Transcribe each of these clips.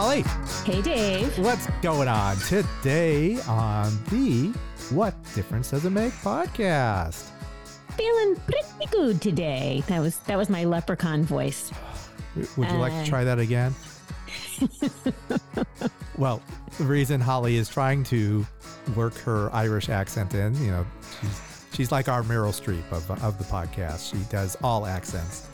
Holly. Hey, Dave. What's going on today on the What Difference Does It Make podcast? Feeling pretty good today. That was that was my leprechaun voice. Would you like to Uh. try that again? well, the reason Holly is trying to work her Irish accent in, you know, she's, she's like our Meryl Streep of, of the podcast. She does all accents.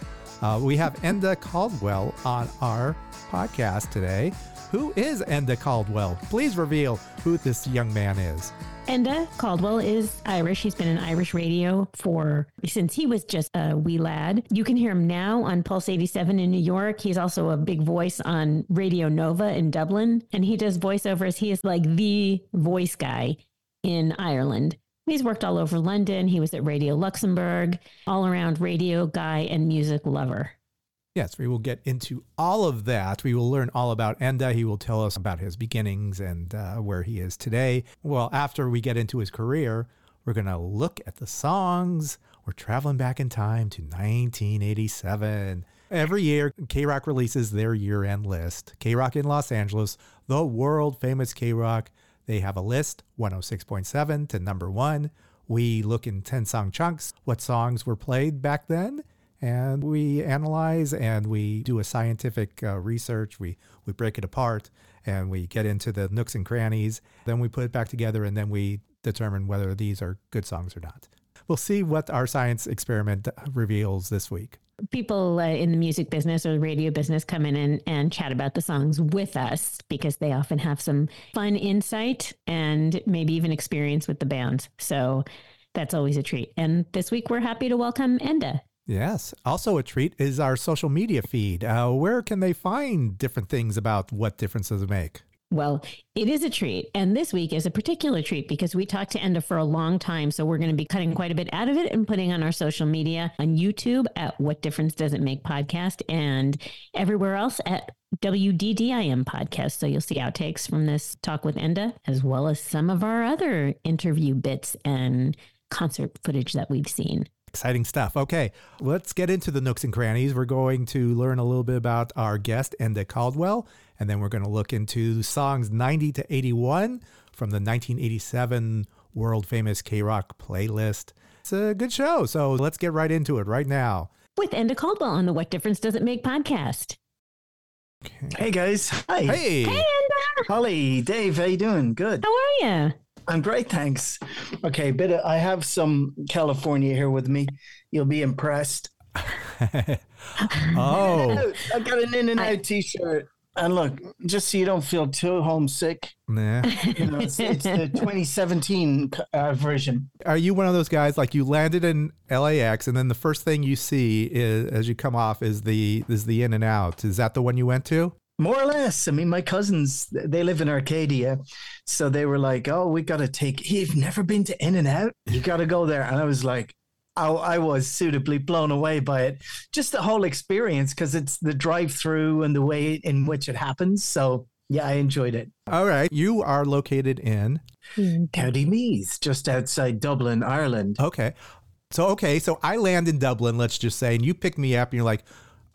Uh, we have Enda Caldwell on our podcast today. Who is Enda Caldwell? Please reveal who this young man is. Enda Caldwell is Irish. He's been in Irish radio for since he was just a wee lad. You can hear him now on Pulse 87 in New York. He's also a big voice on Radio Nova in Dublin, and he does voiceovers. He is like the voice guy in Ireland. He's worked all over London. He was at Radio Luxembourg, all around radio guy and music lover. Yes, we will get into all of that. We will learn all about Enda. He will tell us about his beginnings and uh, where he is today. Well, after we get into his career, we're going to look at the songs. We're traveling back in time to 1987. Every year, KROQ releases their year end list. KROQ in Los Angeles, the world famous KROQ, they have a list 106.7 to number one. We look in 10 song chunks, what songs were played back then and we analyze and we do a scientific uh, research. We we break it apart and we get into the nooks and crannies. Then we put it back together and then we determine whether these are good songs or not. We'll see what our science experiment reveals this week. People uh, in the music business or the radio business come in and, and chat about the songs with us because they often have some fun insight and maybe even experience with the band. So that's always a treat. And this week we're happy to welcome Enda. Yes. Also, a treat is our social media feed. Uh, where can they find different things about what differences make? Well, it is a treat. And this week is a particular treat because we talked to Enda for a long time. So we're going to be cutting quite a bit out of it and putting on our social media on YouTube at What Difference Does It Make podcast and everywhere else at WDDIM podcast. So you'll see outtakes from this talk with Enda, as well as some of our other interview bits and concert footage that we've seen. Exciting stuff. Okay, let's get into the nooks and crannies. We're going to learn a little bit about our guest, Enda Caldwell, and then we're going to look into songs 90 to 81 from the 1987 world famous KROQ playlist. It's a good show, so let's get right into it right now. With Enda Caldwell on the What Difference Does It Make podcast. Hey guys. Hi. Hey, Hey, Enda. Holly, Dave, how you doing? Good. How are you? I'm great, thanks. Okay, bit of, I have some California here with me. You'll be impressed. oh, I got an in and out t-shirt. And look, just so you don't feel too homesick, nah. you know, it's, it's the 2017 uh, version. Are you one of those guys like you landed in LAX and then the first thing you see is as you come off is the is the in and out? Is that the one you went to? More or less. I mean, my cousins, they live in Arcadia. So they were like, oh, we got to take, you've never been to In and Out? You got to go there. And I was like, I, I was suitably blown away by it. Just the whole experience because it's the drive through and the way in which it happens. So yeah, I enjoyed it. All right. You are located in County Meath, just outside Dublin, Ireland. Okay. So okay, so I land in Dublin, let's just say, and you pick me up and you're like,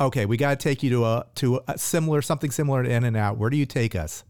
"Okay, we got to take you to a to a similar something similar to In and Out. Where do you take us?"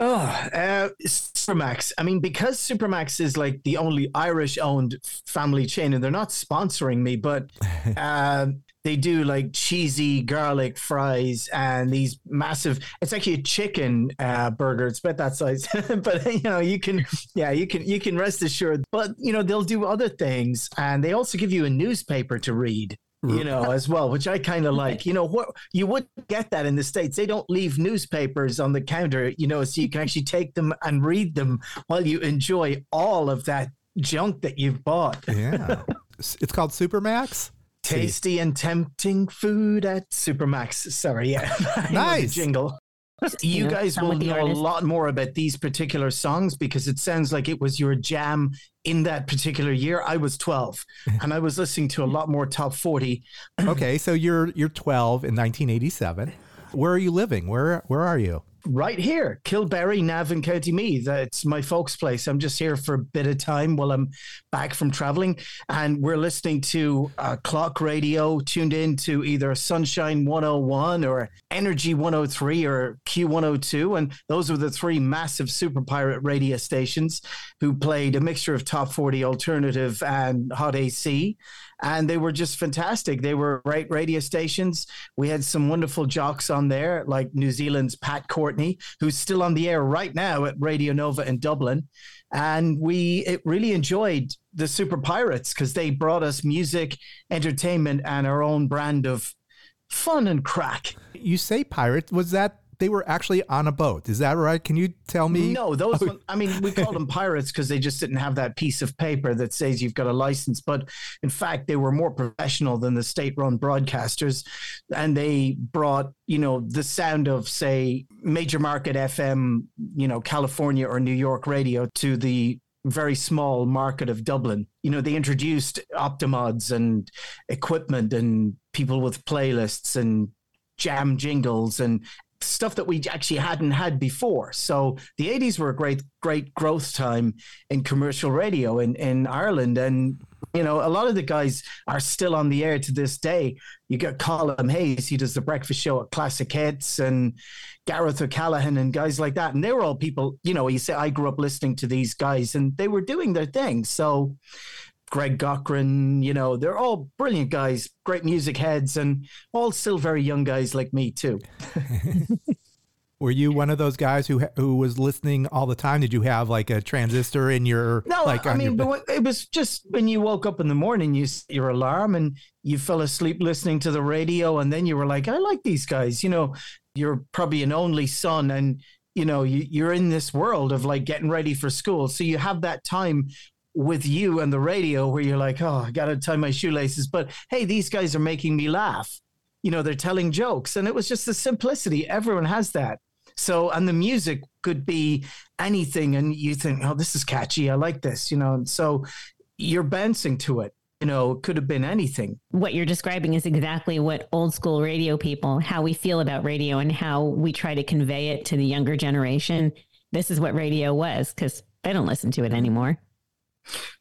Oh, uh, Supermac's. I mean, because Supermac's is like the only Irish-owned family chain, and they're not sponsoring me, but uh, they do like cheesy garlic fries and these massive. It's actually a chicken uh, burger. It's about that size, but you know, you can, yeah, you can, you can rest assured. But you know, they'll do other things, and they also give you a newspaper to read you know, as well, which I kind of like. You know, what you would get that in the states. They don't leave newspapers on the counter, you know, so you can actually take them and read them while you enjoy all of that junk that you've bought. Yeah, it's called Supermac's. Tasty and tempting food at Supermac's. Sorry, yeah, nice jingle. You, know, guys will of the know a lot more about these particular songs because it sounds like it was your jam in that particular year. I was 12 and I was listening to a lot more top 40 Okay, so you're you're 12 in 1987. Where are you living? Where where are you? Right here, Kilberry, Navan, County Meath. That's my folks' place. I'm just here for a bit of time while I'm back from traveling. And we're listening to uh, clock radio tuned in to either Sunshine 101 or Energy 103 or Q102. And those were the three massive super pirate radio stations who played a mixture of top 40 alternative and hot AC and they were just fantastic. They were great radio stations. We had some wonderful jocks on there, like New Zealand's Pat Courtenay, who's still on the air right now at Radio Nova in Dublin. And we it really enjoyed the Super Pirates because they brought us music, entertainment, and our own brand of fun and crack. You say pirate? Was that they were actually on a boat? Is that right? Can you tell me? No, those. Oh, one- I mean, we called them pirates because they just didn't have that piece of paper that says you've got a license. But in fact, they were more professional than the state-run broadcasters, and they brought you know the sound of say major market FM, you know California or New York radio to the very small market of Dublin. You know, they introduced Optimods and equipment and people with playlists and jam jingles and stuff that we actually hadn't had before. So the 80s were a great, great growth time in commercial radio in, in Ireland. And, you know, a lot of the guys are still on the air to this day. You got Colin Hayes, he does the breakfast show at Classic Hits, and Gareth O'Callaghan and guys like that. And they were all people, you know, you say I grew up listening to these guys and they were doing their thing. So Greg Cochran, you know, they're all brilliant guys, great music heads, and all still very young guys like me too. Were you one of those guys who who was listening all the time? Did you have like a transistor in your No, like I mean, your but it was just when you woke up in the morning, you set your alarm and you fell asleep listening to the radio, and then you were like, I like these guys. You know, you're probably an only son, and you know, you, you're in this world of like getting ready for school, so you have that time with you and the radio where you're like, oh, I got to tie my shoelaces, but hey, these guys are making me laugh. You know, they're telling jokes, and it was just the simplicity. Everyone has that. So, and the music could be anything, and you think, oh, this is catchy. I like this, you know. And so you're bouncing to it. You know, it could have been anything. What you're describing is exactly what old school radio people, how we feel about radio and how we try to convey it to the younger generation. This is what radio was because they don't listen to it mm-hmm. anymore.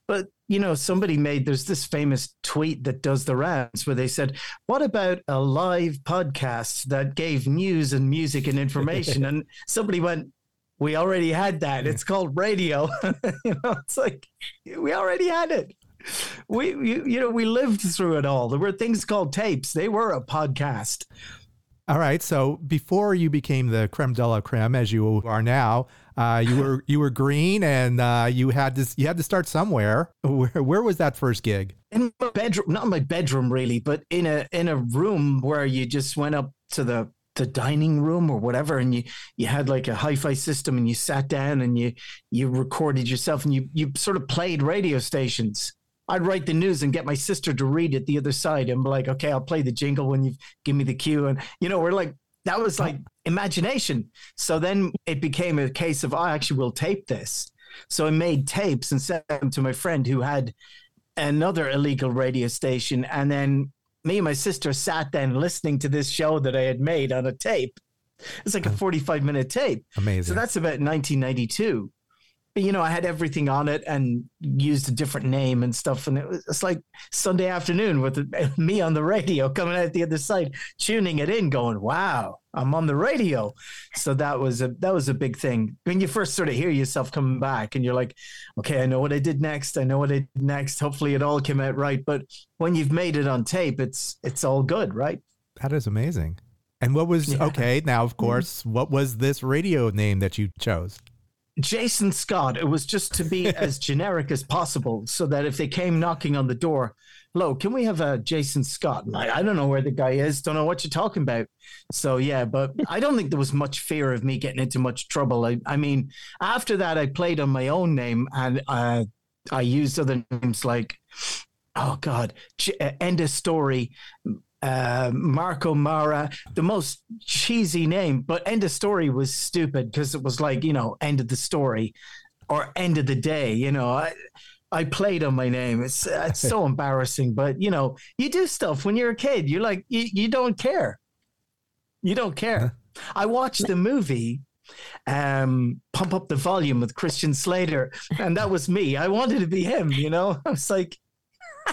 But, you know, somebody made, there's this famous tweet that does the rounds where they said, what about a live podcast that gave news and music and information? and somebody went, we already had that. It's called radio. you know, it's like, we already had it. We, you, you know, we lived through it all. There were things called tapes. They were a podcast. All right. So before you became the creme de la creme, as you are now, uh, you were you were green, and uh, you had to you had to start somewhere. Where, where was that first gig? in my bedroom not in my bedroom really but in a in a room where you just went up to the the dining room or whatever and you you had like a hi-fi system and you sat down and you you recorded yourself and you you sort of played radio stations I'd write the news and get my sister to read it the other side and be like, okay, I'll play the jingle when you give me the cue. And, you know, we're like, that was like imagination. So then it became a case of, I actually will tape this. So I made tapes and sent them to my friend who had another illegal radio station. And then me and my sister sat then listening to this show that I had made on a tape. It's like a 45 minute tape. Amazing. So that's about 1992. You know, I had everything on it and used a different name and stuff. And it was it's like Sunday afternoon with me on the radio coming out the other side, tuning it in, going, "Wow, I'm on the radio." So that was a that was a big thing when you first sort of hear yourself coming back, and you're like, "Okay, I know what I did next. I know what I did next. Hopefully, it all came out right." But when you've made it on tape, it's it's all good, right? That is amazing. And what was Yeah. okay? Now, of mm-hmm. course, what was this radio name that you chose? Jason Scott. It was just to be as generic as possible so that if they came knocking on the door, hello, can we have a Jason Scott? And I, I don't know where the guy is, don't know what you're talking about. So, yeah, but I don't think there was much fear of me getting into much trouble. I, I mean, after that, I played on my own name and uh, I used other names like, oh God, J- uh, End of Story. Uh, Marco Mara, the most cheesy name, but end of story was stupid because it was like, you know, end of the story or end of the day. You know, I, I played on my name. It's it's so embarrassing, but you know, you do stuff when you're a kid. You're like, you, you don't care. You don't care. I watched the movie um pump up the volume with christian slater and that was me i wanted to be him you know i was like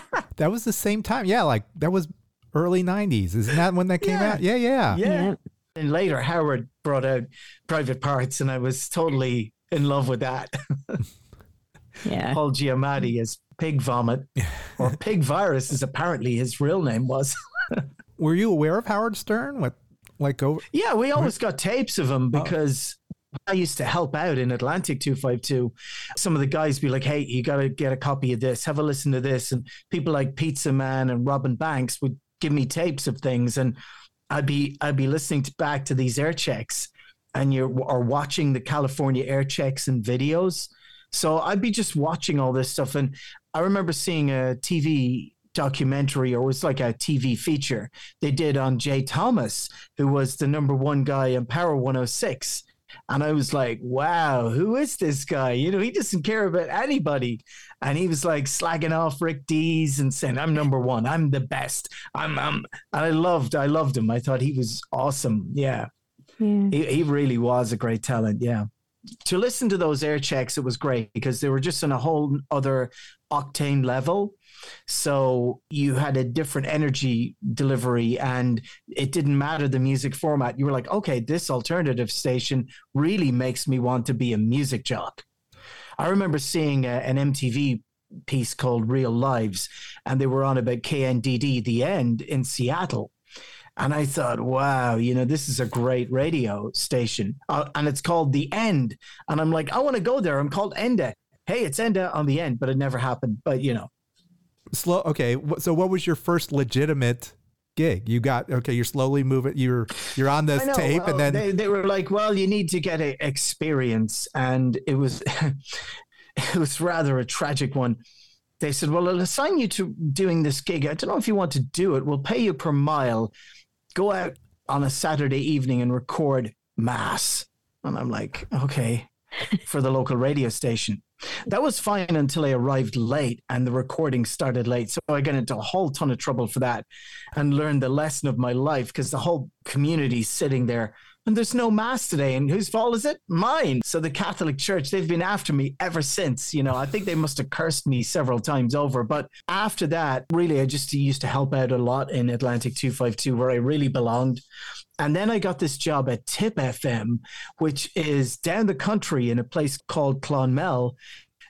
That was the same time. Yeah, like that was early 90s. Isn't that when that came Yeah. out? Yeah, yeah. yeah Yeah. and later howard brought out private parts and i was totally in love with that Yeah. paul giamatti as pig vomit or pig virus is apparently his real name was Were you aware of Howard Stern? What, like, over? yeah we always got tapes of him oh. because I used to help out in Atlantic 252. Some of the guys be like, hey, you got to get a copy of this, have a listen to this. And people like Pizza Man and Robin Banks would give me tapes of things. And I'd be, I'd be listening to, back to these air checks and you're, watching the California air checks and videos. So I'd be just watching all this stuff. And I remember seeing a TV documentary or it was like a TV feature they did on Jay Thomas, who was the number one guy in Power 106. And I was like, wow, who is this guy? You know, he doesn't care about anybody. And he was like slagging off Rick Dees and saying, I'm number one. I'm the best. I'm, I'm, and I loved, I loved him. I thought he was awesome. Yeah. Yeah. He, he really was a great talent. Yeah. To listen to those air checks, it was great because they were just on a whole other octane level. So you had a different energy delivery and it didn't matter the music format. You were like, okay, this alternative station really makes me want to be a music jock. I remember seeing a, an MTV piece called Real Lives and they were on about KNDD, The End in Seattle. And I thought, wow, you know, this is a great radio station. Uh, and it's called The End. And I'm like, I want to go there. I'm called Enda. Hey, it's Enda on the end, but it never happened. But, you know, Slow. Okay. So, what was your first legitimate gig? You got okay. You're slowly moving. You're you're on this know, tape, well, and then they, they were like, well, you need to get a experience. And it was, it was rather a tragic one. They said, well, I'll assign you to doing this gig. I don't know if you want to do it. We'll pay you per mile. Go out on a Saturday evening and record mass. And I'm like, okay, for the local radio station. That was fine until I arrived late and the recording started late. So I got into a whole ton of trouble for that and learned the lesson of my life because the whole community's sitting there and there's no mass today. And whose fault is it? Mine. So the Catholic Church, they've been after me ever since. You know, I think they must have cursed me several times over. But after that, really, I just used to help out a lot in Atlantic 252 where I really belonged. And then I got this job at Tip FM, which is down the country in a place called Clonmel.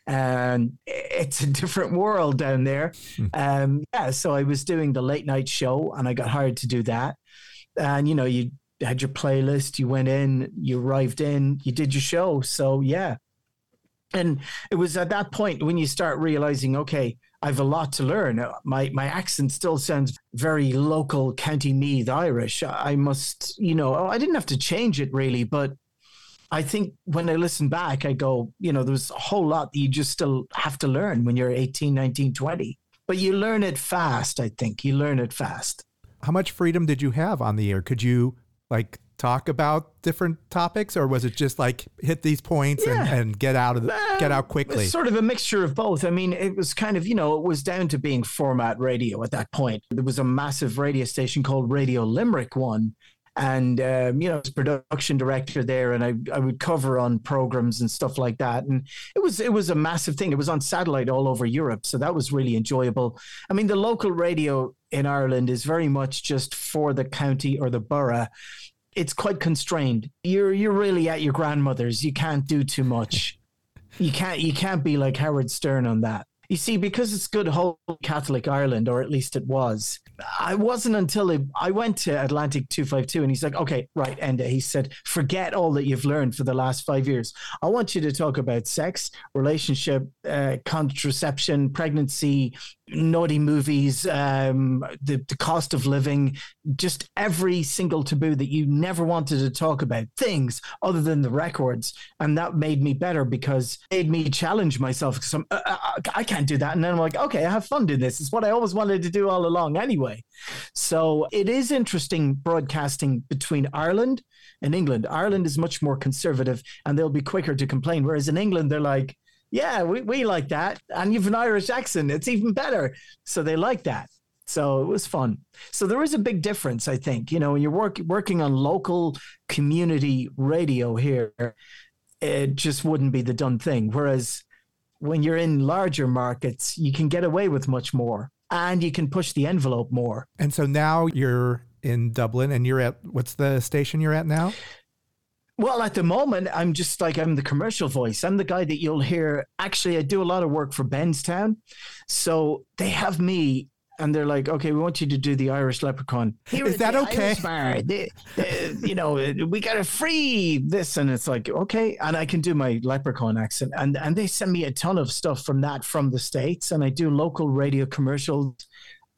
And it's a different world down there. Um, yeah, so I was doing the late night show and I got hired to do that. And, you know, you had your playlist, you went in, you arrived in, you did your show. So, yeah. And it was at that point when you start realizing, okay, I have a lot to learn. My my accent still sounds very local County Meath Irish. I must, you know, I didn't have to change it really, but I think when I listen back, I go, you know, there's a whole lot that you just still have to learn when you're 18, 19, 20. But you learn it fast, I think. You learn it fast. how much freedom did you have on the air? Could you like talk about different topics, or was it just like hit these points and, Yeah. and get out of the, uh, get out quickly? Sort of a mixture of both. I mean, it was kind of, you know, it was down to being format radio at that point. There was a massive radio station called Radio Limerick One, and um, you know, I was production director there, and I I would cover on programs and stuff like that, and it was it was a massive thing. It was on satellite all over Europe, so that was really enjoyable. I mean, the local radio in Ireland is very much just for the county or the borough. It's quite constrained. You're you're really at your grandmother's. You can't do too much. You can't you can't be like Howard Stern on that. You see, because it's good whole Catholic Ireland, or at least it was, I wasn't until it, I went to Atlantic 252 and he's like, okay, right, Enda. He said, forget all that you've learned for the last five years. I want you to talk about sex, relationship, uh, contraception, pregnancy, naughty movies, um, the, the cost of living, just every single taboo that you never wanted to talk about, things other than the records. And that made me better because it made me challenge myself because uh, uh, I can't do that. And then I'm like, okay, I have fun doing this. It's what I always wanted to do all along anyway. So it is interesting broadcasting between Ireland and England. Ireland is much more conservative and they'll be quicker to complain. Whereas in England, they're like, yeah, we, we like that. And you've an Irish accent. It's even better. So they like that. So it was fun. So there is a big difference, I think. You know, when you're work, working on local community radio here, it just wouldn't be the done thing. Whereas when you're in larger markets, you can get away with much more and you can push the envelope more. And so now you're in Dublin and you're at what's the station you're at now? Well, at the moment, I'm just like I'm the commercial voice. I'm the guy that you'll hear. Actually, I do a lot of work for Benztown. So they have me and they're like, okay, we want you to do the Irish leprechaun. Here Is that okay? Bar, the, the, you know, we got to free this, and it's like, okay, and I can do my leprechaun accent, and and they send me a ton of stuff from that from the states, and I do local radio commercials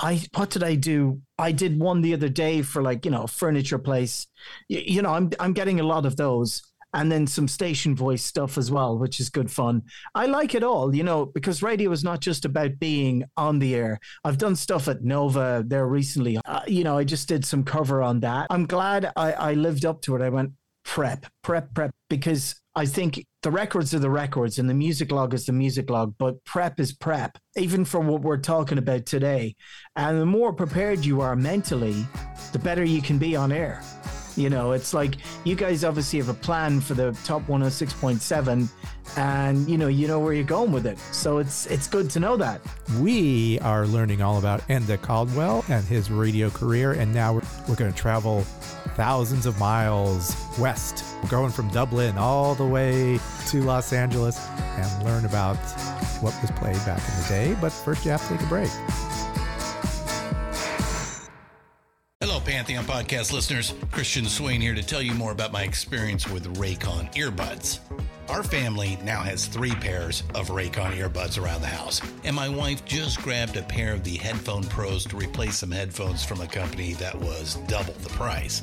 I what did I do? I did one the other day for like you know furniture place. You, you know, I'm I'm getting a lot of those, and then some station voice stuff as well, which is good fun. I like it all, you know, because radio is not just about being on the air. I've done stuff at Nova there recently. Uh, you know, I just did some cover on that. I'm glad I, I lived up to it. I went prep, prep, prep, because I think the records are the records and the music log is the music log, but prep is prep, even for what we're talking about today. And the more prepared you are mentally, the better you can be on air. You know, it's like you guys obviously have a plan for the top 106.7 and you know, you know where you're going with it. So it's it's good to know that. We are learning all about Enda Caldwell and his radio career and now we're, we're going to travel thousands of miles west, going from Dublin all the way to Los Angeles and learn about what was played back in the day. But first you have to take a break. Hello, Pantheon Podcast listeners. Christian Swain here to tell you more about my experience with Raycon earbuds. Our family now has three pairs of Raycon earbuds around the house, and my wife just grabbed a pair of the Headphone Pros to replace some headphones from a company that was double the price.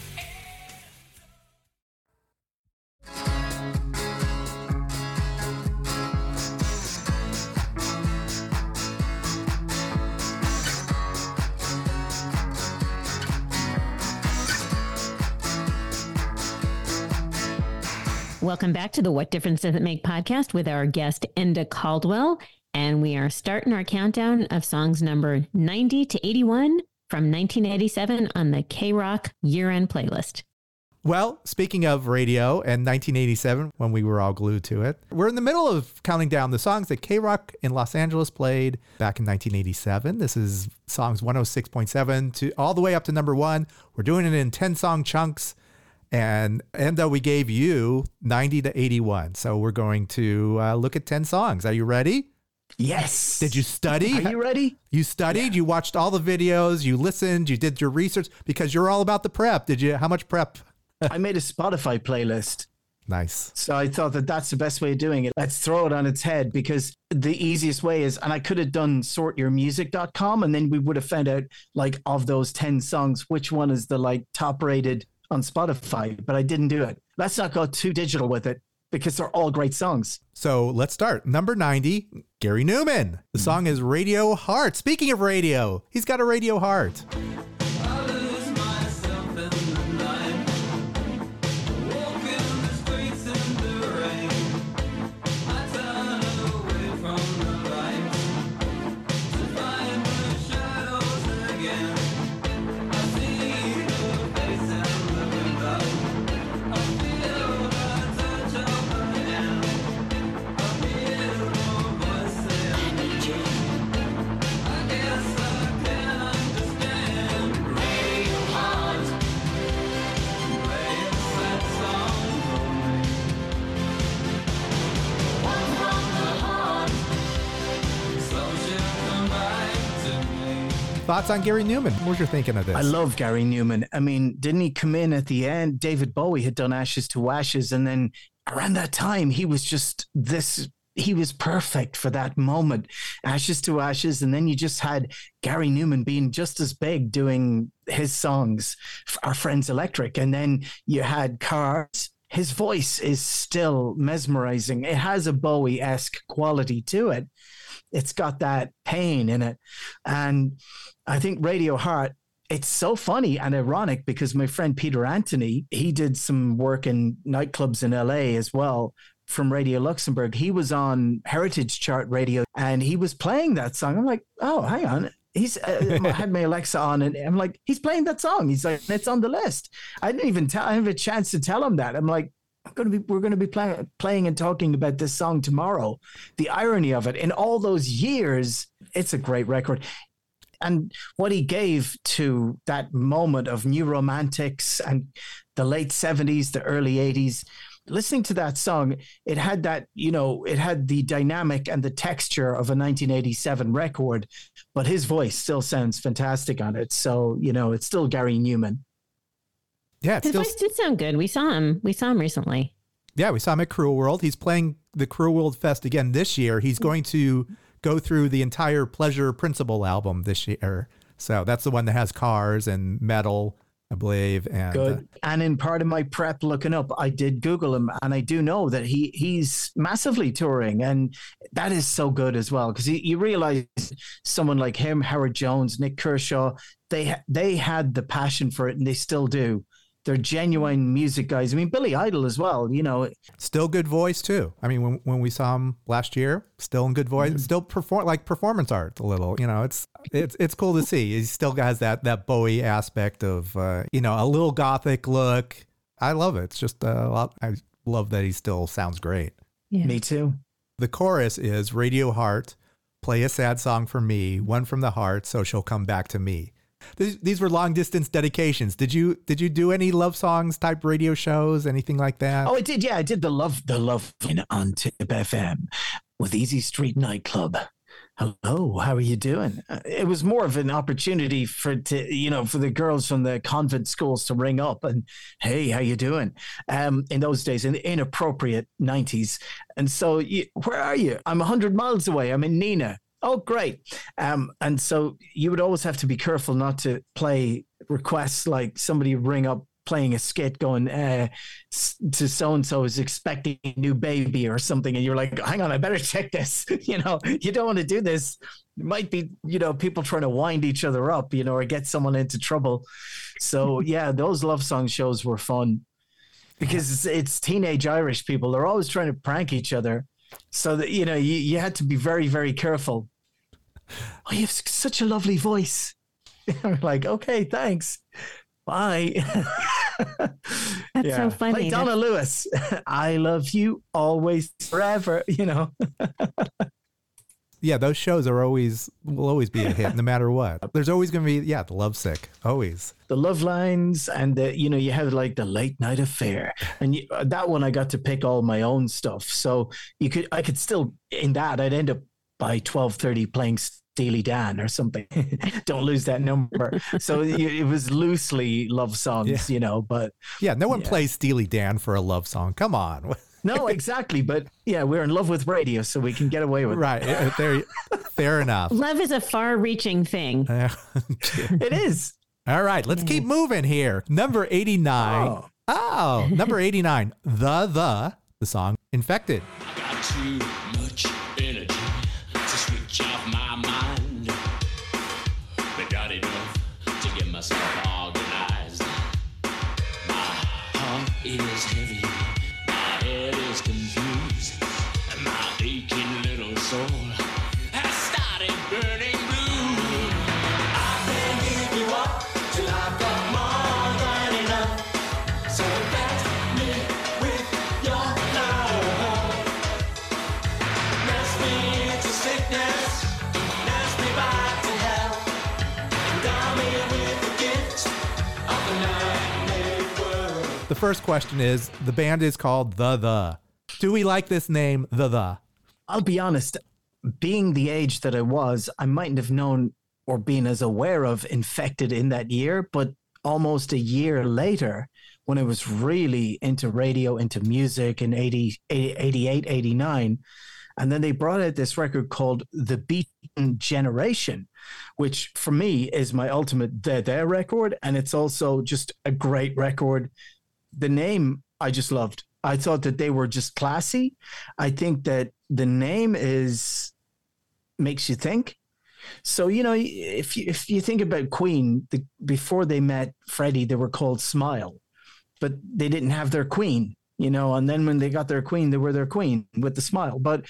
Welcome back to the What Difference Does It Make podcast with our guest, Enda Caldwell. And we are starting our countdown of songs number 90 to 81 from 1987 on the KROQ year end playlist. Well, speaking of radio and 1987, when we were all glued to it, we're in the middle of counting down the songs that KROQ in Los Angeles played back in 1987. This is songs 106.7 to all the way up to number one. We're doing it in 10 song chunks. And and though we gave you 90 to 81. So we're going to uh, look at 10 songs. Are you ready? Yes. Did you study? Are you ready? You studied, you watched all the videos, you listened, you did your research because you're all about the prep. Did you? How much prep? I made a Spotify playlist. Nice. So I thought that that's the best way of doing it. Let's throw it on its head because the easiest way is, and I could have done sortyourmusic.com and then we would have found out like of those 10 songs, which one is the like top rated on Spotify, but I didn't do it. Let's not go too digital with it because they're all great songs. So let's start. Number 90, Gary Numan. The song is Radio Heart. Speaking of radio, he's got a radio heart. Thoughts on Gary Numan? What was your thinking of this? I love Gary Numan. I mean, didn't he come in at the end? David Bowie had done Ashes to Ashes, and then around that time, he was just this. He was perfect for that moment, Ashes to Ashes, and then you just had Gary Numan being just as big doing his songs, Are Friends Electric, and then you had Cars. His voice is still mesmerizing. It has a Bowie esque quality to it. It's got that pain in it, and I think Radio Heart, it's so funny and ironic because my friend Peter Anthony, he did some work in nightclubs in LA as well from Radio Luxembourg. He was on Heritage Chart Radio and he was playing that song. I'm like, oh, hang on. He's uh, I had my Alexa on and I'm like, he's playing that song. He's like, it's on the list. I didn't even tell I have a chance to tell him that. I'm like, I'm gonna be we're gonna be play, playing and talking about this song tomorrow. The irony of it in all those years, it's a great record and what he gave to that moment of new romantics and the late 70s the early 80s listening to that song it had that you know it had the dynamic and the texture of a 1987 record but his voice still sounds fantastic on it. So you know it's still gary numan. Yeah his still... voice did sound good. We saw him. We saw him recently. Yeah we saw him at cruel world. He's playing the cruel world fest again this year. He's mm. going to go through the entire Pleasure Principle album this year. So that's the one that has cars and metal, I believe. And good. Uh, and in part of my prep looking up, I did Google him, and I do know that he he's massively touring, and that is so good as well because you realize someone like him, Howard Jones, Nik Kershaw, they they had the passion for it, and they still do they're genuine music guys. I mean, Billy Idol as well. You know, still good voice too. I mean, when when we saw him last year, still in good voice. Mm. Still perform like performance art a little. You know, it's it's it's cool to see. He still has that that Bowie aspect of uh, you know a little gothic look. I love it. It's just a lot. I love that he still sounds great. Yeah. Me too. The chorus is Radio Heart. Play a sad song for me, one from the heart, so she'll come back to me. These, these were long distance dedications. Did you did you do any love songs type radio shows, anything like that? Oh, I did. Yeah, I did the love the love on Tip FM with Easy Street Nightclub. Hello, how are you doing? Uh, it was more of an opportunity for to you know for the girls from the convent schools to ring up and hey, how you doing? Um, in those days, in the inappropriate nineties, and so you, where are you? I'm hundred miles away. I'm in Nenagh. Oh, great. Um, and so you would always have to be careful not to play requests like somebody ring up playing a skit going uh, to so and so is expecting a new baby or something and you're like hang on i better check this. You know you don't want to do this. It might be you know people trying to wind each other up you know or get someone into trouble. So yeah those love song shows were fun because it's, it's teenage irish people. They're always trying to prank each other. So that you know you, you had to be very very careful oh you have such a lovely voice like okay thanks bye That's so funny. Like Donna Lewis, I love you always, forever. You know. yeah, those shows are always will always be a hit, no matter what. There's always going to be yeah, the lovesick, always the love lines, and the you know you have like the late night affair, and you, uh, that one I got to pick all my own stuff, so you could I could still in that I'd end up by twelve thirty playing Steely Dan or something. Don't lose that number. So it was loosely love songs, yeah. you know, but yeah, no one yeah. plays Steely Dan for a love song. Come on. no, exactly. But yeah, we're in love with radio, so we can get away with right. it. Right. Uh, fair enough. Love is a far reaching thing. it is. All right, let's keep moving here. Number 89. Oh, oh number 89. The, the, the song Infected. The first question is the band is called The The. Do we like this name, The The? I'll be honest, being the age that I was, I mightn't have known or been as aware of infected in that year, but almost a year later, when I was really into radio, into music in 80, 88, 89, and then they brought out this record called The Beaten Generation, which for me is my ultimate The The record. And it's also just a great record the name I just loved. I thought that they were just classy. I think that the name is makes you think. So you know, if you if you think about Queen, the, before they met Freddie, they were called Smile, but they didn't have their Queen, you know. And then when they got their Queen, they were their Queen with the Smile. But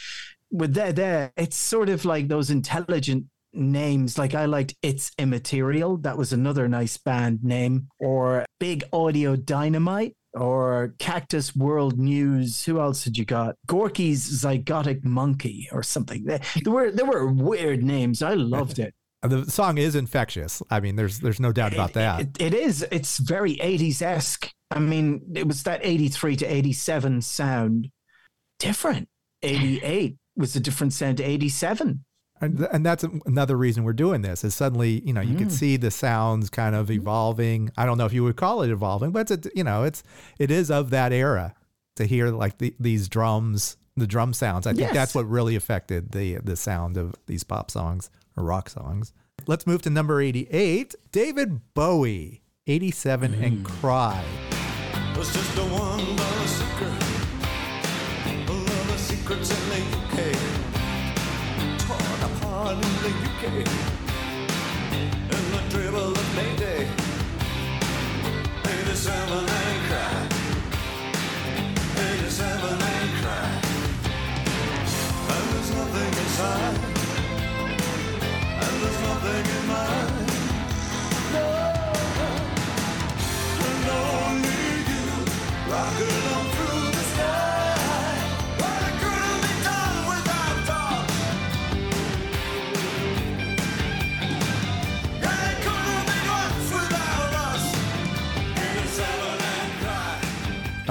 with that, there, it's sort of like those intelligent names. Like I liked It's Immaterial. That was another nice band name. Or Big Audio Dynamite or Cactus World News. Who else had you got? Gorky's Zygotic Monkey or something. There were there were weird names. I loved it. The song is infectious. I mean, there's there's no doubt about that. it, it is. It's very 80s esque. I mean, it was that 83 to 87 sound. Different. 88 was a different sound to 87 and, and that's another reason we're doing this is suddenly you know you mm. can see the sounds kind of evolving i don't know if you would call it evolving but it's a, you know it's it is of that era to hear like the, these drums the drum sounds i think yes. that's what really affected the the sound of these pop songs or rock songs let's move to number 88 david bowie 87 mm. and cry was just a one secret secrets in the UK in the UK. In the dribble of Mayday. 87 and cry. 87 and cry. And there's nothing inside. And there's nothing in mine. No. And only you rocking on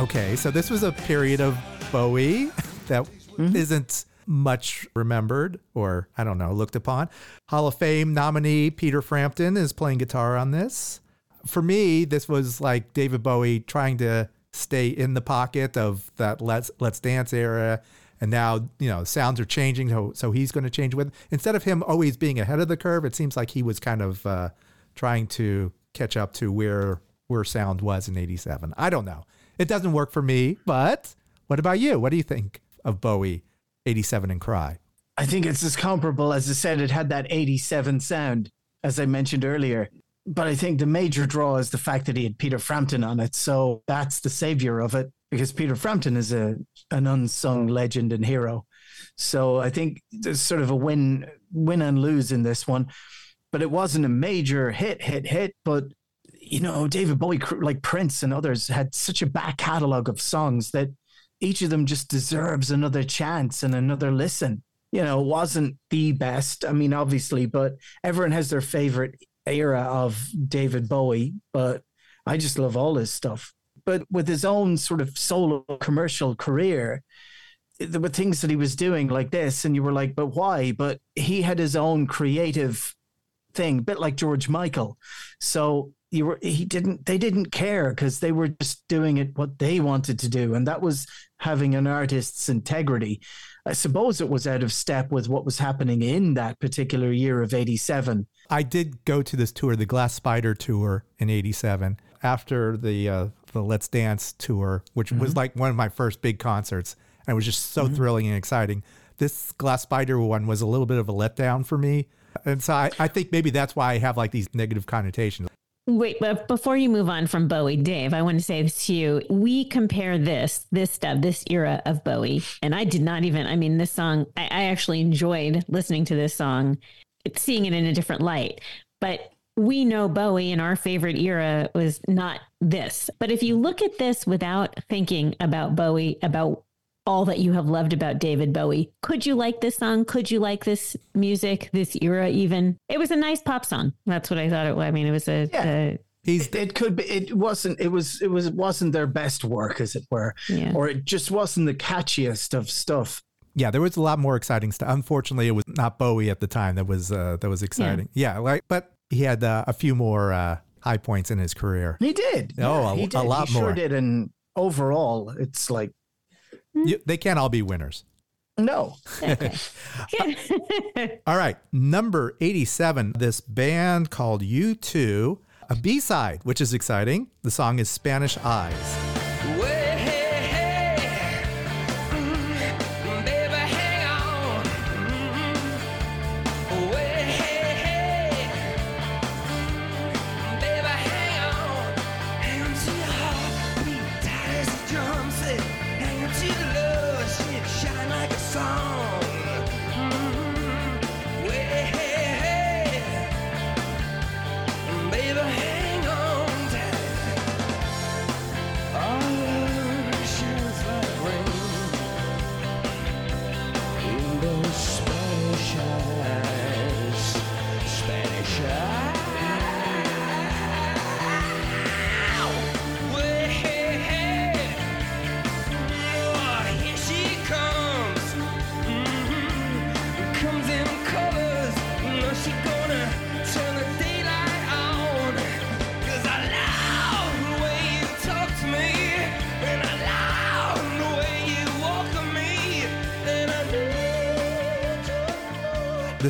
Okay, so this was a period of Bowie that Mm-hmm. not much remembered or I don't know, looked upon. Hall of Fame nominee Peter Frampton is playing guitar on this. For me, this was like David Bowie trying to stay in the pocket of that Let's Let's Dance era. And now, you know, sounds are changing, so, so he's going to change with. Instead of him always being ahead of the curve, it seems like he was kind of uh, trying to catch up to where where sound was in '87. I don't know. It doesn't work for me, but what about you? What do you think of Bowie, '87 and Cry? I think it's as comparable as I said. It had that '87 sound, as I mentioned earlier. But I think the major draw is the fact that he had Peter Frampton on it. So that's the savior of it because Peter Frampton is a an unsung legend and hero. So I think there's sort of a win win and lose in this one. But it wasn't a major hit, hit, hit. But you know, David Bowie, like Prince and others, had such a back catalogue of songs that each of them just deserves another chance and another listen. You know, wasn't the best. I mean, obviously, but everyone has their favorite era of David Bowie. But I just love all his stuff. But with his own sort of solo commercial career, there were things that he was doing like this, and you were like, but why? But he had his own creative thing, a bit like George Michael. So you were he didn't they didn't care because they were just doing it what they wanted to do, and that was having an artist's integrity. I suppose it was out of step with what was happening in that particular year of '87. I did go to this tour, the Glass Spider tour in '87, after the uh, the Let's Dance tour, which was like one of my first big concerts, and it was just so thrilling and exciting. This Glass Spider one was a little bit of a letdown for me, and so I, I think maybe that's why I have like these negative connotations. Wait, but before you move on from Bowie, Dave, I want to say this to you. We compare this, this stuff, this era of Bowie, and I did not even, I mean, this song, I, I actually enjoyed listening to this song, seeing it in a different light. But we know Bowie and our favorite era was not this. But if you look at this without thinking about Bowie, about all that you have loved about David Bowie. Could you like this song? Could you like this music, this era even? It was a nice pop song. That's what I thought it was. I mean, it was a, Yeah. a He's It, it could be. It wasn't. It was. It was. It wasn't their best work, as it were, Yeah. or it just wasn't the catchiest of stuff. yeah, there was a lot more exciting stuff. Unfortunately, it was not Bowie at the time that was uh, that was exciting. Yeah, like but he had uh, a few more uh, high points in his career. He did. Oh, a- he a did. lot he sure more. did. And overall, it's like You, mm-hmm. they can't all be winners. no. All right, number 87, this band called U2, a B-side, which is exciting. The song is Spanish Eyes.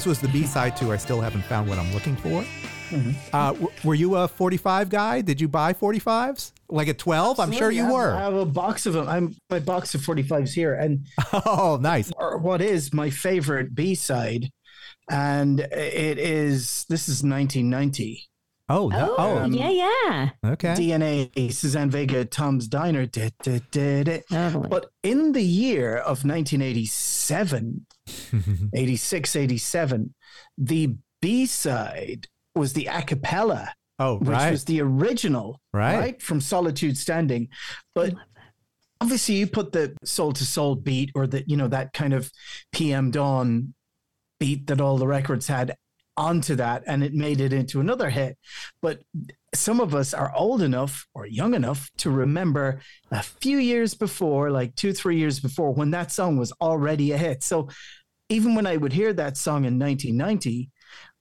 This was the B-side to I Still Haven't Found What I'm Looking For. Mm-hmm. Uh, w- were you a 45 guy? Did you buy 45s? Like at 12? I'm sure you I have- I have a box of them. I'm my box of 45s here, and Oh, nice. what is my favorite B side, and it is this is 1990. Oh, no. oh, oh, yeah, yeah. okay. DNA, Suzanne Vega, Tom's Diner. da, da, da, da. Totally. But in the year of 1987, 86, 87, the B side was the a cappella, oh, which right. was the original, Right. From Solitude Standing. But obviously, you put the soul to soul beat or the, you know, that kind of PM Dawn beat that all the records had onto that and it made it into another hit. But some of us are old enough or young enough to remember a few years before, like two, three years before, when that song was already a hit. So even when I would hear that song in 1990,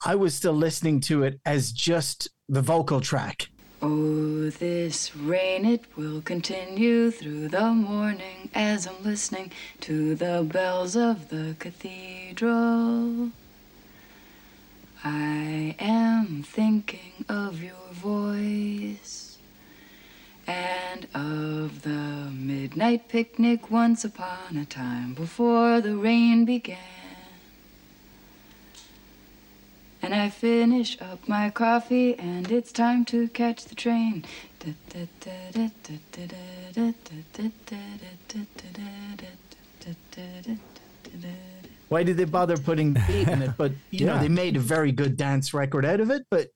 I was still listening to it as just the vocal track. Oh, this rain, it will continue through the morning as I'm listening to the bells of the cathedral. I am thinking of your voice and of the midnight picnic once upon a time before the rain began. And I finish up my coffee and it's time to catch the train. Why did they bother putting beat in it? But you know, they made a very good dance record out of it. But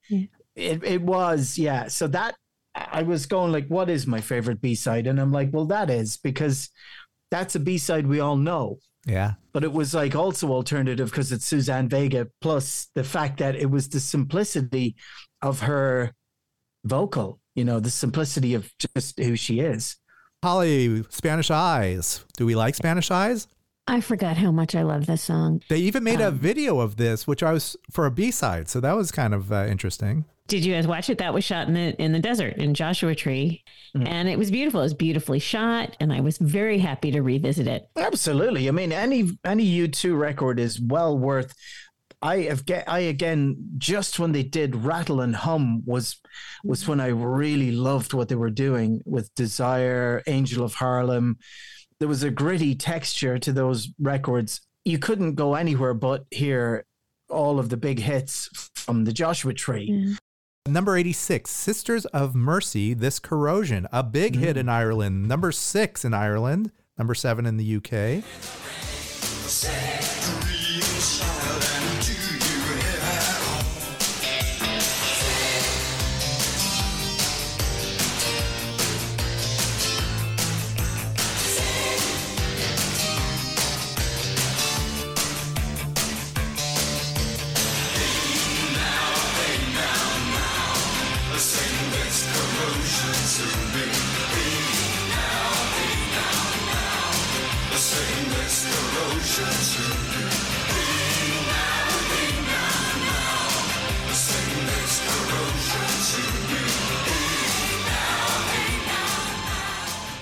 it, it was, yeah. So that I was going like, what is my favorite B side? And I'm like, well, that is because that's a B side we all know. Yeah. But it was like also alternative because it's Suzanne Vega, plus the fact that it was the simplicity of her vocal, you know, the simplicity of just who she is. Holly, Spanish Eyes. Do we like Spanish Eyes? I forgot how much I love this song. They even made a Um, video of this, which I was for a B side. So that was kind of uh, interesting. Did you guys watch it? That was shot in the in the desert in Joshua Tree, mm-hmm. and it was beautiful. It was beautifully shot, and I was very happy to revisit it. Absolutely. I mean, any any U two record is well worth. I have get I again just when they did Rattle and Hum was was when I really loved what they were doing with Desire, Angel of Harlem. There was a gritty texture to those records. You couldn't go anywhere but hear all of the big hits from the Joshua Tree. Number 86, Sisters of Mercy, This Corrosion, a big hit in mm. Ireland. Number six in Ireland, number seven in the UK.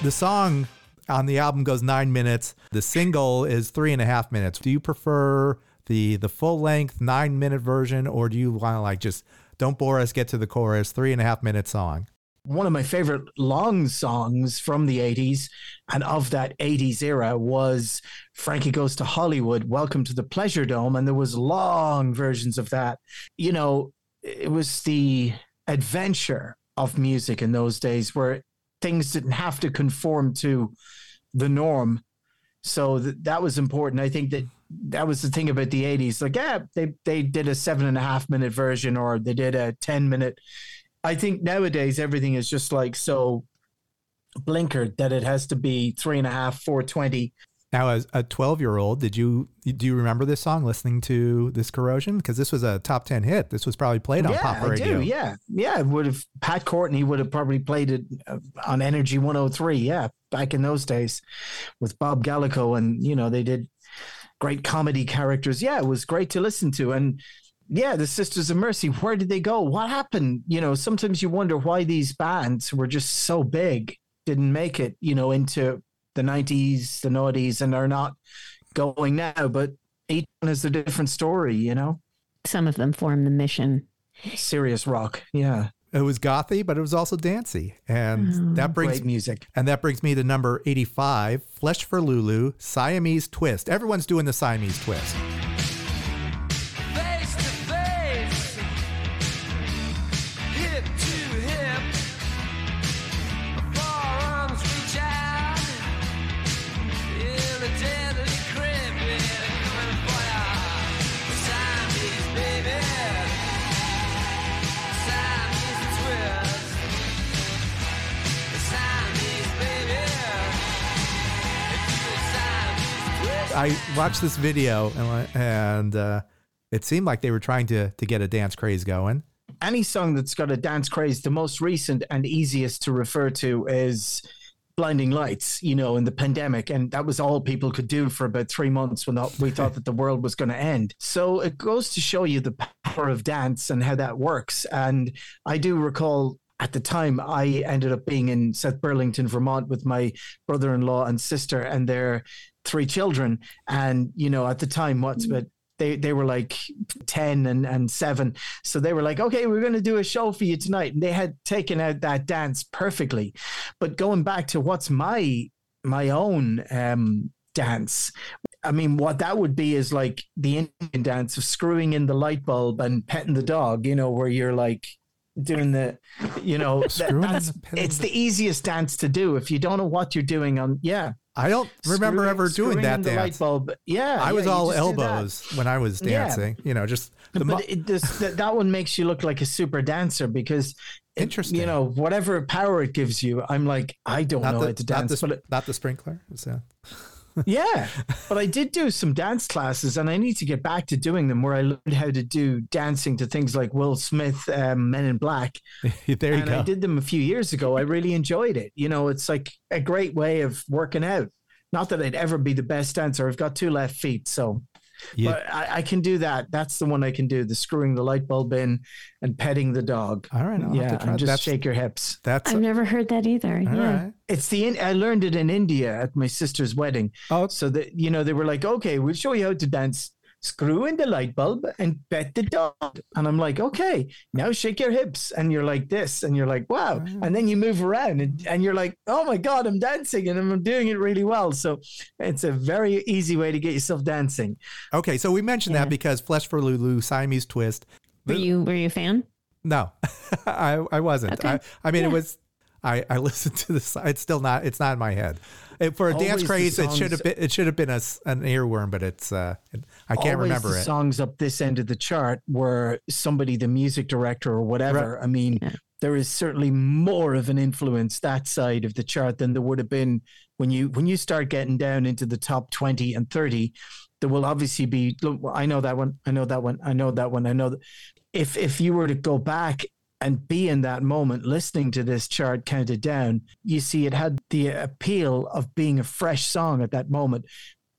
The song on the album goes nine minutes. The single is three and a half minutes. Do you prefer the the full length nine minute version, or do you want to like just don't bore us, get to the chorus, three and a half minute song? One of my favorite long songs from the 80s and of that 80s era was Frankie Goes to Hollywood, Welcome to the Pleasure Dome. And there was long versions of that. You know, it was the adventure of music in those days where things didn't have to conform to the norm. So th- that was important. I think that that was the thing about the 80s. Like, yeah, they, they did a seven and a half minute version or they did a 10 minute. I think nowadays everything is just like so blinkered that it has to be three and a half, four twenty. Now, as a 12 year old, did you do you remember this song listening to this corrosion? Because this was a top 10 hit. This was probably played on yeah, pop I radio. do. Yeah, yeah. it Would have Pat Courtenay would have probably played it uh, on Energy 103. Yeah, back in those days with Bob Gallico, and you know they did great comedy characters. Yeah, it was great to listen to, and yeah, the Sisters of Mercy. Where did they go? What happened? You know, sometimes you wonder why these bands were just so big didn't make it. You know, into the 90s, the noughties, and are not going now. But each one has a different story. You know, Some of them form the mission. serious rock. Yeah. It was gothy, but it was also dancey. And oh. that brings Great music. And that brings me to number 85, Flesh for Lulu, Siamese Twist. Everyone's doing the Siamese Twist. I watched this video and, and uh, It seemed like they were trying to to get a dance craze going. Any song that's got a dance craze, the most recent and easiest to refer to is blinding lights you know in the pandemic and that was all people could do for about three months when we thought that the world was going to end so it goes to show you the power of dance and how that works and i do recall at the time i ended up being in south burlington vermont with my brother-in-law and sister and their three children. And you know at the time what's but they they were like 10 and, and 7 so they were like okay we're going to do a show for you tonight. And they had taken out that dance perfectly. But going back to what's my my own um, dance I mean, what that would be is like the Indian dance of screwing in the light bulb and petting the dog, you know, where you're like doing the, you know, that, that's, it's the easiest dance to do. If you don't know what you're doing on, yeah, I don't remember Screwing- ever doing that in the light dance. bulb. Yeah, I was yeah, all just do that. elbows when I was Yeah. dancing. You know, just the but this, that, that one makes you look like a super dancer because it- Interesting. you know whatever power it gives you i'm like i don't not know the, how to not dance the, but it- not the sprinkler. Is that- yeah but i did do some dance classes and i need to get back to doing them where i learned how to do dancing to things like will smith um, men in black. There you and go. i did them a few years ago. I really enjoyed it. You know it's like a great way of working out. Not that i'd ever be the best dancer. I've got two left feet so Yeah. but I, I can do that. That's the one I can do. The screwing the light bulb in and petting the dog. All right, I'll yeah, and just that's- shake your hips. That's I've never heard that either. all yeah. right. It's the in- I learned it in India at my sister's wedding. Oh, So that you know they were like, okay, we'll show you how to dance. Screw in the light bulb and pet the dog. And I'm like, okay, now shake your hips. And you're like this. And you're like, wow. And then you move around and, and you're like, oh my God, I'm dancing and I'm doing it really well. So it's a very easy way to get yourself dancing. okay. So we mentioned Yeah. that because Flesh for Lulu, Siamese Twist. Were you were you a fan? No, I I wasn't. Okay. I I mean, it was. I, I listened to this. It's still not. It's not in my head. It, for a Always dance the craze, it should have been. It should have been a, s- an earworm, but it's uh, I can't Always remember the it. songs up this end of the chart were somebody, the music director or whatever. I mean, Yeah. there is certainly more of an influence that side of the chart than there would have been when you when you start getting down into the top twenty and thirty. There will obviously be. Look, I know that one. I know that one. I know that one. I know that. If if you were to go back and be in that moment listening to this chart counted down, you see it had the appeal of being a fresh song at that moment.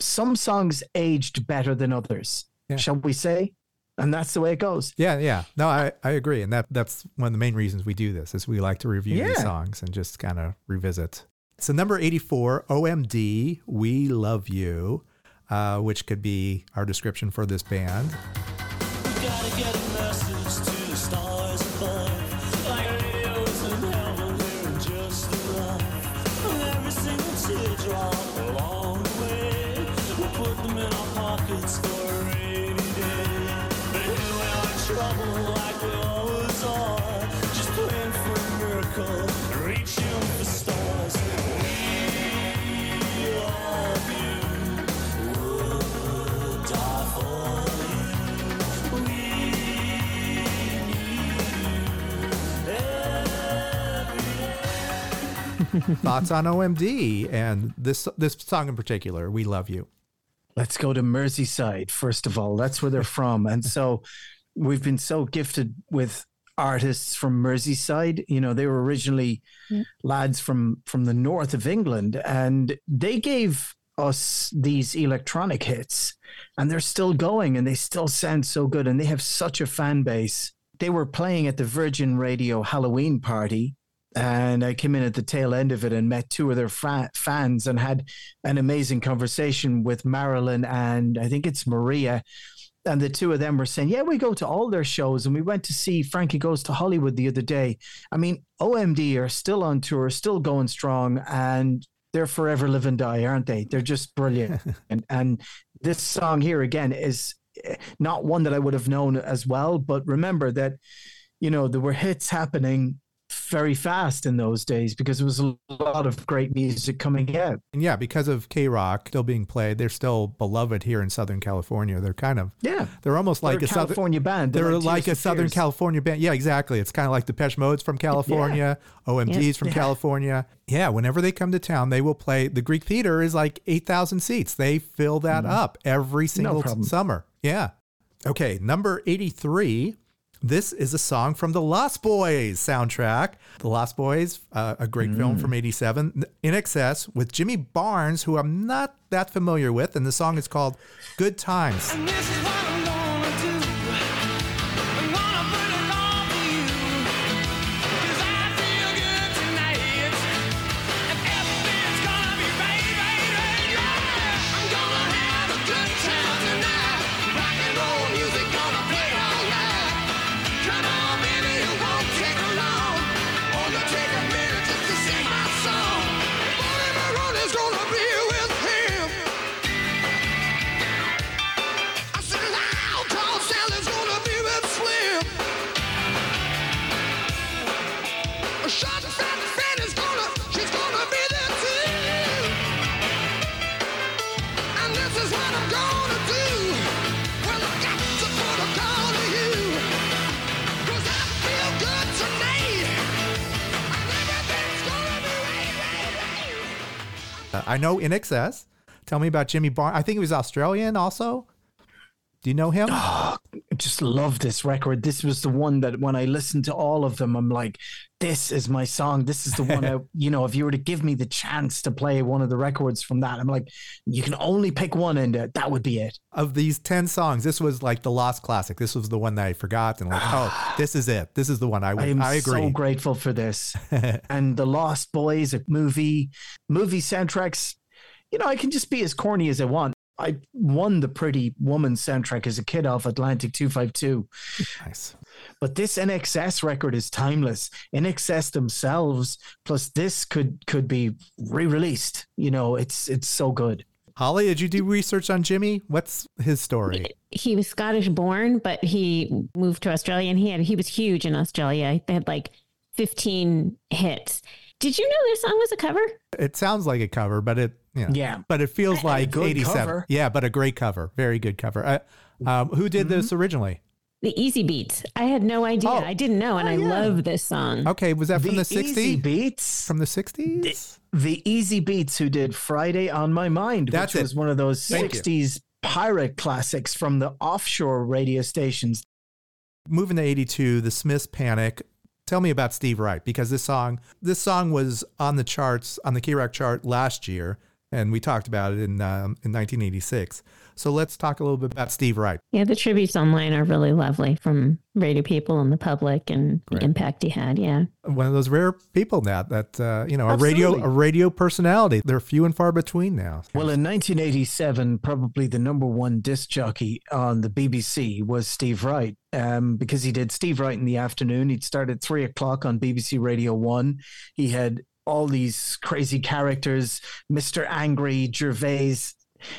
Some songs aged better than others, Yeah. shall we say? And that's the way it goes. Yeah, yeah. No, I, I agree, and that that's one of the main reasons we do this is we like to review these songs and just kind of revisit. So number eighty four, OMD, We Love You, uh, which could be our description for this band. Thoughts on OMD and this this song in particular, We Love You. Let's go to Merseyside, first of all. That's where they're from. And so we've been so gifted with artists from Merseyside. You know, they were originally lads from from the north of England and they gave us these electronic hits and they're still going and they still sound so good and they have such a fan base. They were playing at the Virgin Radio Halloween party and I came in at the tail end of it and met two of their fa- fans and had an amazing conversation with Marilyn and I think it's Maria. And the two of them were saying, Yeah, we go to all their shows. And we went to see Frankie Goes to Hollywood the other day. I mean, OMD are still on tour, still going strong, and they're forever live and die, aren't they? They're just brilliant. and, and this song here, again, is eh, not one that I would have known as well. But remember that, you know, there were hits happening very fast in those days because there was a lot of great music coming out. And yeah, because of KROQ still being played, they're still beloved here in Southern California. They're kind of Yeah. they're almost like They're a a Southern California band. They're, Tears like for a Southern Fears. California band. Yeah, exactly. It's kind of like Depeche Modes from California, OMDs from Yeah. California. Yeah, whenever they come to town, they will play. The Greek Theater is like 8,000 seats. They fill that mm-hmm. up every single problem. summer. Yeah. Okay, number 83. This is a song from the Lost Boys soundtrack. The Lost Boys, uh, a great film from 87, INXS with Jimmy Barnes, who I'm not that familiar with. And the song is called Good Times. Know INXS. Tell me about Jimmy Barnes. I think he was Australian also. Do you know him? I just love this record. This was the one that when I listened to all of them, I'm like, this is my song. This is the one I, you know, if you were to give me the chance to play one of the records from that, I'm like, you can only pick one and uh, that would be it. of these 10 songs, this was like the lost classic. This was the one that I forgot and like, oh, this is it. This is the one I I, am I agree. so grateful for this. and The Lost Boys, a movie, movie soundtracks, you know, I can just be as corny as I want. I won the Pretty Woman soundtrack as a kid off Atlantic 252. nice. But this INXS record is timeless. INXS themselves, plus this could could be re-released. You know, it's it's so good. Holly, did you do research on Jimmy? What's his story? He was Scottish born, but he moved to Australia and he had he was huge in Australia. They had like 15 hits. Did you know this song was a cover? It sounds like a cover, but it, you know, Yeah. but it feels And like 87. cover. Yeah, but a great cover. Very good cover. Uh, um, who did Mm-hmm. this originally? The Easybeats. I had no idea. Oh. I didn't know, and Oh, I love this song. Okay, was that from the, Easy 60s? Beats. From the 60s? the Easybeats who did Friday on My Mind, That's which it. was one of those Thank you. 60s pirate classics from the offshore radio stations. Moving to 82, the Smiths Panic. Tell me about Steve Wright because this song this song was on the charts on the KROQ chart last year and we talked about it in um, in 1986. So let's talk a little bit about Steve Wright. Yeah, the tributes online are really lovely from radio people and the public and Great. the impact he had. Yeah. One of those rare people now that uh, you know a radio a radio personality. They're few and far between now. Well, in 1987, probably the number one disc jockey on the BBC was Steve Wright, um, because he did Steve Wright in the afternoon. He'd start at three o'clock on BBC Radio One. He had all these crazy characters, Mr. Angry, Gervais.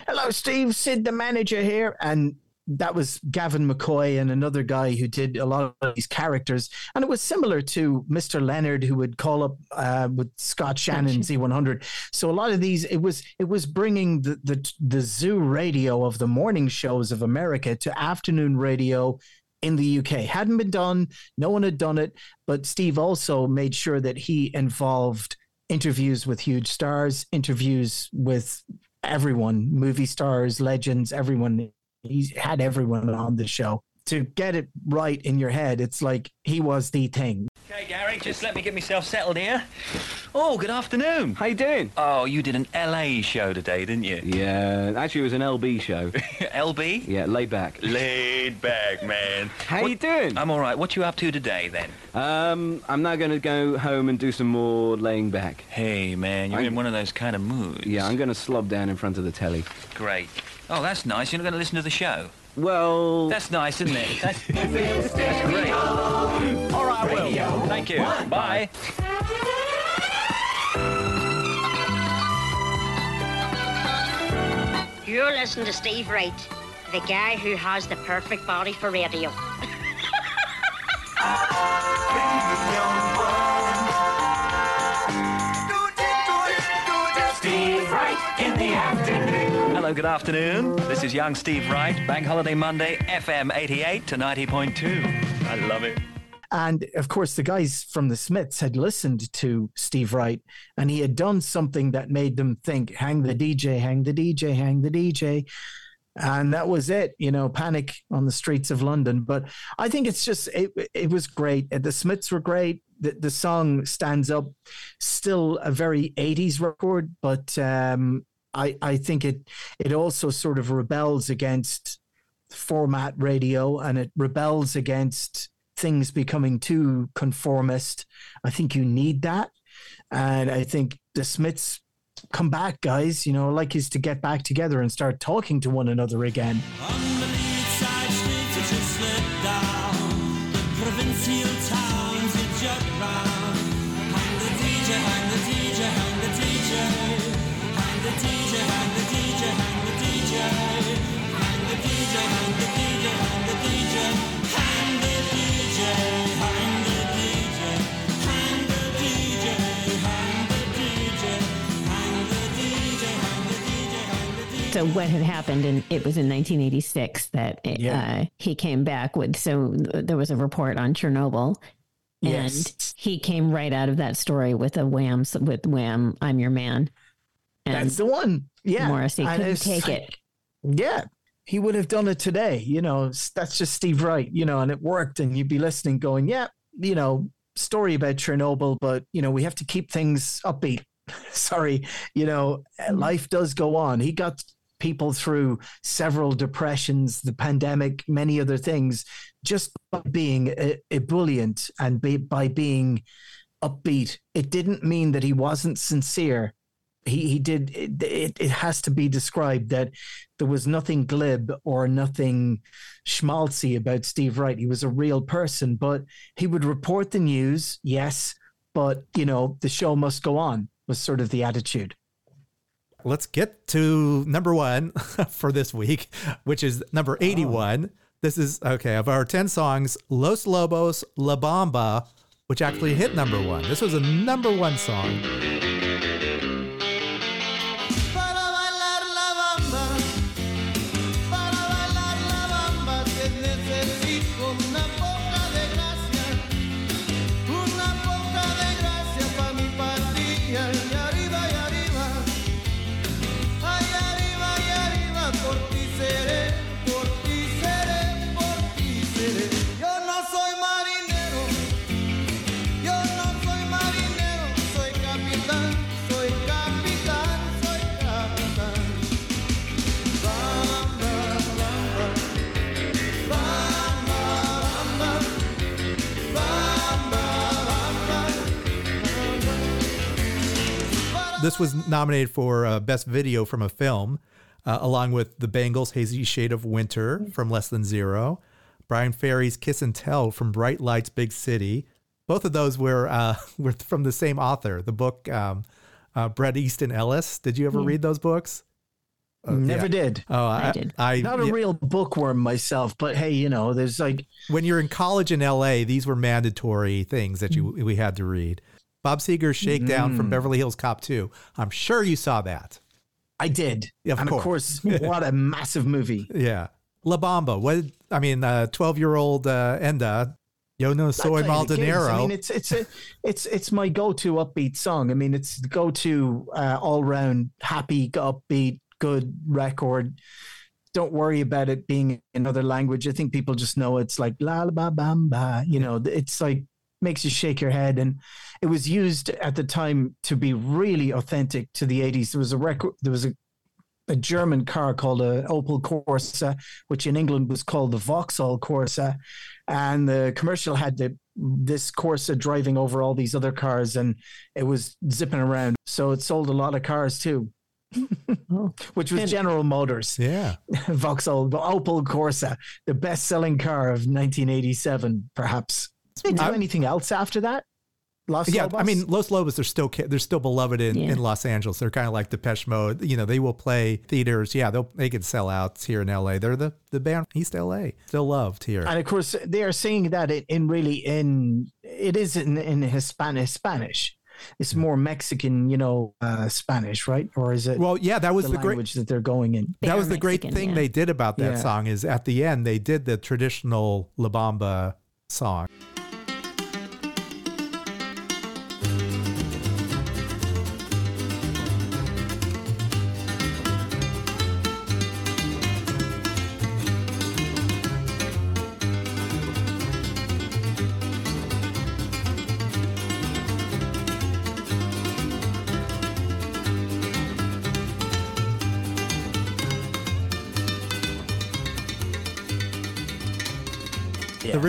Hello, Steve, Sid, the manager here. And that was Gavin McCoy and another guy who did a lot of these characters. And it was similar to Mr. Leonard, who would call up uh, with Scott Shannon Z100. So a lot of these, it was it was bringing the, the the zoo radio of the morning shows of America to afternoon radio in the UK. Hadn't been done. No one had done it. But Steve also made sure that he involved interviews with huge stars, interviews with everyone, movie stars, legends, everyone. He had everyone on the show. To get it right in your head, it's like he was the thing. Okay, Gary, just let me get myself settled here. Oh, good afternoon. How you doing? Oh, you did an LA show today, didn't you? Yeah, actually, it was an LB show. LB? Yeah, laid back. Laid back, man. How What- you doing? I'm all right. What you up to today, then? Um, I'm now going to go home and do some more laying back. Hey, man, you're I'm- in one of those kind of moods. Yeah, I'm going to slob down in front of the telly. Great. Oh, that's nice. You're not going to listen to the show. Well, That's nice, isn't it? That's, that's great. All right, I will. Thank you. Bye. You're listening to Steve Wright, the guy who has the perfect body for radio. Hello, good afternoon. This is young Steve Wright, Bank Holiday Monday, FM 88 to 90.2. I love it. And of course, the guys from the Smiths had listened to Steve Wright and he had done something that made them think, hang the DJ, hang the DJ, hang the DJ. and that was it you know panic on the streets of london but i think it's just it, it was great the smiths were great the, the song stands up still a very 80s record but um i i think it it also sort of rebels against format radio and it rebels against things becoming too conformist. I think you need that. And i think the smiths come back guys. You know like is to get back together and start talking to one another again So what had happened, and it was in 1986 that it, Yeah. uh, he came back with. So th- there was a report on Chernobyl, and Yes. he came right out of that story with a wham with wham. I'm your man. And that's the one yeah Morrissey And couldn't take it. Yeah. He would have done it today. You know, that's just Steve Wright, you know, and it worked. And you'd be listening going, yeah, you know, story about Chernobyl, but, you know, we have to keep things upbeat. Sorry, you know, uh, life does go on. He got people through several depressions, the pandemic, many other things, just by being ebullient and be, by being upbeat. It didn't mean that he wasn't sincere he he did it, it, it has to be described that there was nothing glib or nothing schmaltzy about Steve Wright. He was a real person, but he would report the news, yes, but you know, the show must go on was sort of the attitude. Let's get to number one for this week, which is number 81. This is okay, of our 10 songs, Los Lobos La Bamba, which actually hit number one. This was a number one song. This was nominated for uh, Best Video from a Film, uh, along with The Bangles' Hazy Shade of Winter from Less Than Zero, Bryan Ferry's Kiss and Tell from Bright Lights, Big City. Both of those were uh, were from the same author. The book, um, uh, Bret Easton Ellis. Did you ever Hmm. read those books? Uh, Never yeah. did. Oh, I, did. I Not a yeah. real bookworm myself, but hey, you know, there's like when you're in college in LA, these were mandatory things that you Mm. we had to read. Bob Seger's Shakedown from Mm. Beverly Hills Cop 2. I'm sure you saw that. I did. Yeah, of and course. of course, what a massive movie. Yeah. La Bamba. What I mean, uh 12 year old uh, Enda, Yo no soy play the gigs. Maldonero. I mean, it's it's a it's it's my go-to upbeat song. I mean, it's the go-to uh, all-round happy, upbeat, good record. Don't worry about it being another language. I think people just know it's like la la ba bam ba. You know, it's like makes you shake your head. And it was used at the time to be really authentic to the 80s. There was a record. There was a a German car called a Opel Corsa, which in England was called the Vauxhall Corsa, and the commercial had the this Corsa driving over all these other cars, and it was zipping around. So it sold a lot of cars too, which was And- General Motors. Yeah, Vauxhall, the Opel Corsa, the best-selling car of 1987, perhaps. Did they do anything else after that? Los yeah, Lobos? I mean, Los Lobos are still they're still beloved in, Yeah. in Los Angeles. They're kind of like Depeche Mode. You know, they will play theaters. Yeah, they'll they can sell out here in L.A. They're the the band East L.A. Still loved here. And of course, they are saying that in, in really in it is in in Hispanic Spanish. It's more Mexican, you know, uh, Spanish, right? Or is it? Well, yeah, that was the great- language that they're going in. that was the great thing they did about that Yeah. song is at the end they did the traditional La Bamba song.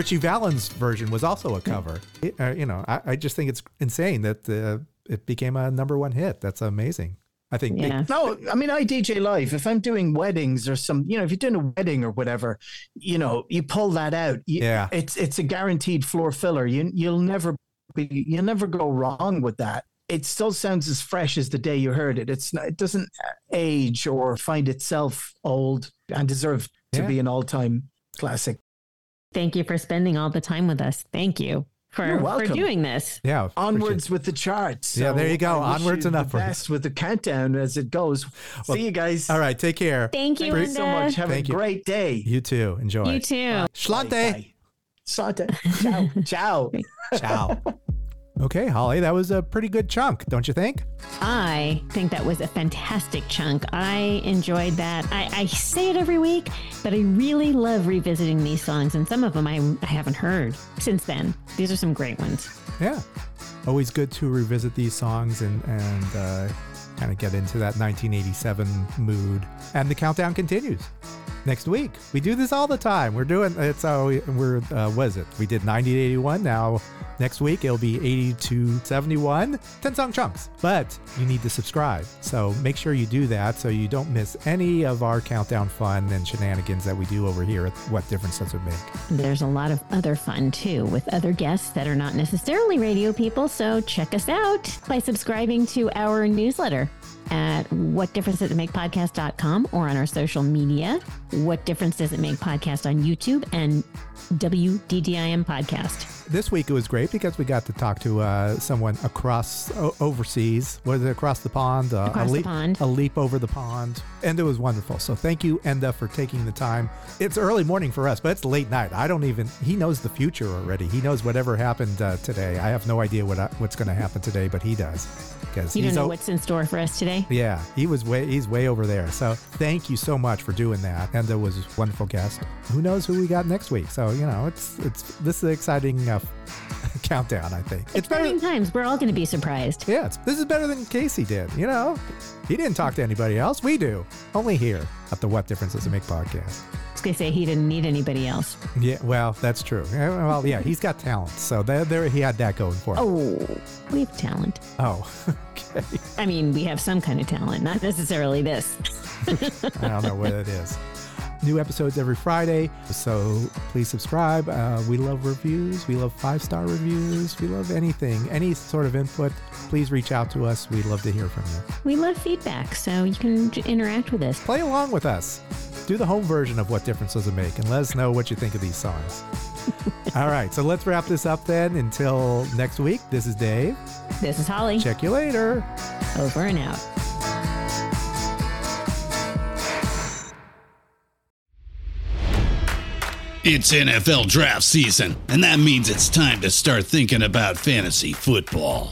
Ritchie Valens version was also a cover. It- uh, you know, I, I just think it's insane that uh, it became a number one hit. That's amazing. I think. Yeah. No, I mean, I DJ live. If I'm doing weddings or some, you know, if you're doing a wedding or whatever, you know, you pull that out. You, Yeah. It's it's a guaranteed floor filler. You you'll never be you'll never go wrong with that. It still sounds as fresh as the day you heard it. It's not, it doesn't age or find itself old and deserve to Yeah. be an all time classic. Thank you for spending all the time with us. Thank you for, for doing this. Yeah. Onwards with the charts. Yeah, there you go. I Onwards you and the upwards. Best with the countdown as it goes. Well, See you guys. All right. Take care. Thank you, Thank you so much. Have Thank a you. great day. You too. Enjoy. You too. Schlante. Sante. Ciao. Ciao. Ciao. Okay, Holly, that was a pretty good chunk, don't you think? I think that was a fantastic chunk. I enjoyed that. I, I say it every week, but I really love revisiting these songs, and some of them I, I haven't heard since then. These are some great ones. Yeah. Always good to revisit these songs and and uh, kind of get into that 1987 mood. And the countdown continues next week. We do this all the time. We're doing it's how we, we're uh, what is it? We did 90 to 81. Now next week it'll be 80 to 71. 10 song chunks. But you need to subscribe. So make sure you do that so you don't miss any of our countdown fun and shenanigans that we do over here at What Difference Does It Make? There's a lot of other fun too with other guests that are not necessarily radio people. So check us out by subscribing to our newsletter at what difference does it make podcast.com or on our social media. What difference does it make podcast on YouTube and WDDIM podcast. This week it was great because we got to talk to uh, someone across o- overseas. Was it across the pond? Uh, Across a the leap, pond. A leap over the pond, and it was wonderful. So thank you, Enda, for taking the time. It's early morning for us, but it's late night. I don't even. He knows the future already. He knows whatever happened uh, today. I have no idea what I, what's going to happen today, but he does because you don't know o- what's in store for us today? yeah, he was way he's way over there. So thank you so much for doing that. Enda was a wonderful guest. Who knows who we got next week? So you know, it's it's this is an exciting uh, countdown. I think it's better. Exciting times. We're all going to be surprised. Yeah, it's, this is better than Casey did. You know, he didn't talk to anybody else. We do only here at the What Difference Does It Make podcast. I was going to say he didn't need anybody else. Yeah, well, that's true. Well, yeah, he's got talent, so there, there he had that going for him. Oh, we have talent. Oh, okay. I mean, we have some kind of talent, not necessarily this. I don't know what it is. New episodes every Friday, so please subscribe. Uh, we love reviews. We love five star reviews. We love anything, any sort of input. Please reach out to us. We'd love to hear from you. We love feedback, so you can interact with us. Play along with us. Do the home version of What Difference Does It Make and let us know what you think of these songs. All right, so let's wrap this up then. Until next week, this is Dave. This is Holly. Check you later. Over and out. It's NFL draft season, and that means it's time to start thinking about fantasy football.